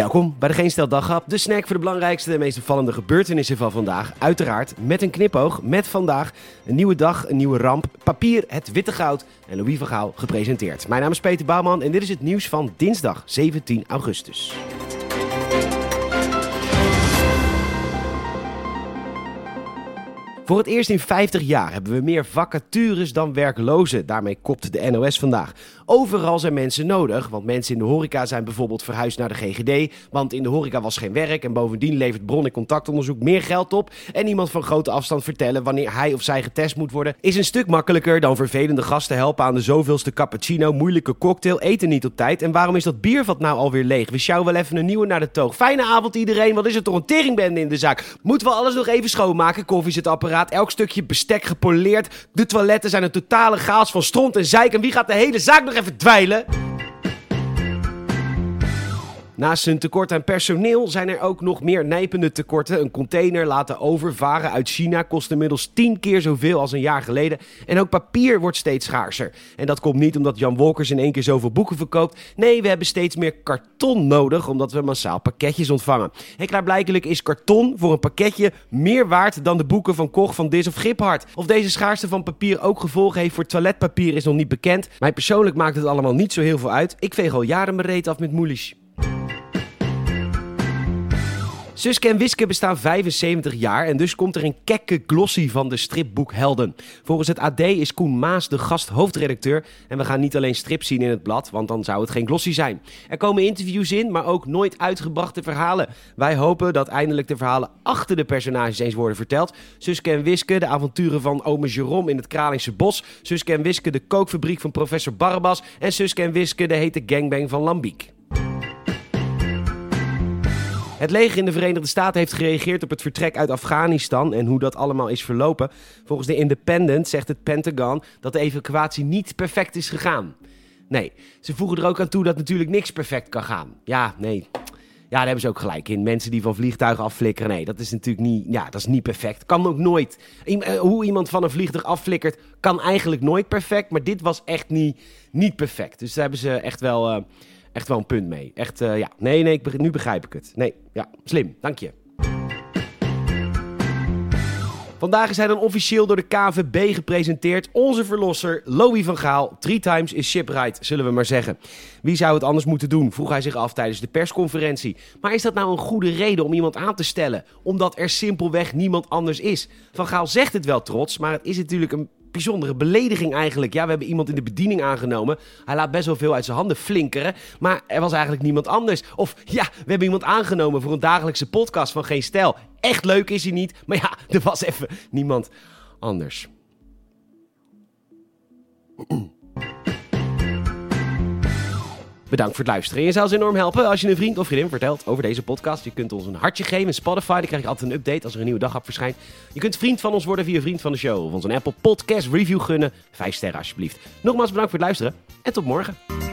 Welkom bij de Geen Stel Daghap, de snack voor de belangrijkste en meest opvallende gebeurtenissen van vandaag. Uiteraard met een knipoog, met vandaag een nieuwe dag, een nieuwe ramp, papier, het witte goud en Louis van Gaal gepresenteerd. Mijn naam is Peter Bouwman en dit is het nieuws van dinsdag 17 augustus. Voor het eerst in 50 jaar hebben we meer vacatures dan werklozen. Daarmee kopt de NOS vandaag. Overal zijn mensen nodig, want mensen in de horeca zijn bijvoorbeeld verhuisd naar de GGD. Want in de horeca was geen werk en bovendien levert bron- en contactonderzoek meer geld op. En iemand van grote afstand vertellen wanneer hij of zij getest moet worden, is een stuk makkelijker dan vervelende gasten helpen aan de zoveelste cappuccino, moeilijke cocktail, eten niet op tijd. En waarom is dat biervat nou alweer leeg? We sjouwen wel even een nieuwe naar de toog. Fijne avond iedereen, wat is er toch een teringbende in de zaak? Moeten we alles nog even schoonmaken? Koffie zit apparaat elk stukje bestek gepoleerd. De toiletten zijn een totale chaos van stront en zeik. En wie gaat de hele zaak nog even dweilen? Naast een tekort aan personeel zijn er ook nog meer nijpende tekorten. Een container laten overvaren uit China kost inmiddels tien keer zoveel als een jaar geleden. En ook papier wordt steeds schaarser. En dat komt niet omdat Jan Wolkers in één keer zoveel boeken verkoopt. Nee, we hebben steeds meer karton nodig omdat we massaal pakketjes ontvangen. En klaarblijkelijk is karton voor een pakketje meer waard dan de boeken van Koch, Van Dis of Giphart. Of deze schaarste van papier ook gevolgen heeft voor toiletpapier is nog niet bekend. Mij persoonlijk maakt het allemaal niet zo heel veel uit. Ik veeg al jaren mijn reet af met moelies. Suske en Wiske bestaan 75 jaar en dus komt er een kekke glossy van de stripboekhelden. Volgens het AD is Koen Maas de gasthoofdredacteur en we gaan niet alleen strips zien in het blad, want dan zou het geen glossy zijn. Er komen interviews in, maar ook nooit uitgebrachte verhalen. Wij hopen dat eindelijk de verhalen achter de personages eens worden verteld. Suske en Wiske, de avonturen van ome Jerome in het Kralingse bos. Suske en Wiske, de kookfabriek van professor Barbas. En Suske en Wiske, de hete gangbang van Lambiek. Het leger in de Verenigde Staten heeft gereageerd op het vertrek uit Afghanistan en hoe dat allemaal is verlopen. Volgens de Independent zegt het Pentagon dat de evacuatie niet perfect is gegaan. Nee, ze voegen er ook aan toe dat natuurlijk niks perfect kan gaan. Ja, nee. Ja, daar hebben ze ook gelijk in. Mensen die van vliegtuigen afflikkeren. Nee, dat is natuurlijk niet, ja, dat is niet perfect. Kan ook nooit. Hoe iemand van een vliegtuig afflikkert, kan eigenlijk nooit perfect. Maar dit was echt niet, niet perfect. Dus daar hebben ze echt wel. Uh, echt wel een punt mee. Echt, uh, ja. Nee, nee, ik, nu begrijp ik het. Nee, ja, slim. Dank je. Vandaag is hij dan officieel door de KVB gepresenteerd. Onze verlosser, Louis van Gaal. Three times is shipwright, zullen we maar zeggen. Wie zou het anders moeten doen, vroeg hij zich af tijdens de persconferentie. Maar is dat nou een goede reden om iemand aan te stellen? Omdat er simpelweg niemand anders is. Van Gaal zegt het wel trots, maar het is natuurlijk een bijzondere belediging eigenlijk. Ja, we hebben iemand in de bediening aangenomen. Hij laat best wel veel uit zijn handen flinkeren. Maar er was eigenlijk niemand anders. Of ja, we hebben iemand aangenomen voor een dagelijkse podcast van Geen Stijl. Echt leuk is hij niet. Maar ja, er was even niemand anders. Bedankt voor het luisteren. Je zou ons enorm helpen als je een vriend of vriendin vertelt over deze podcast. Je kunt ons een hartje geven in Spotify. Dan krijg je altijd een update als er een nieuwe dag verschijnt. Je kunt vriend van ons worden via Vriend van de Show. Of ons een Apple Podcast review gunnen. Vijf sterren alsjeblieft. Nogmaals bedankt voor het luisteren. En tot morgen.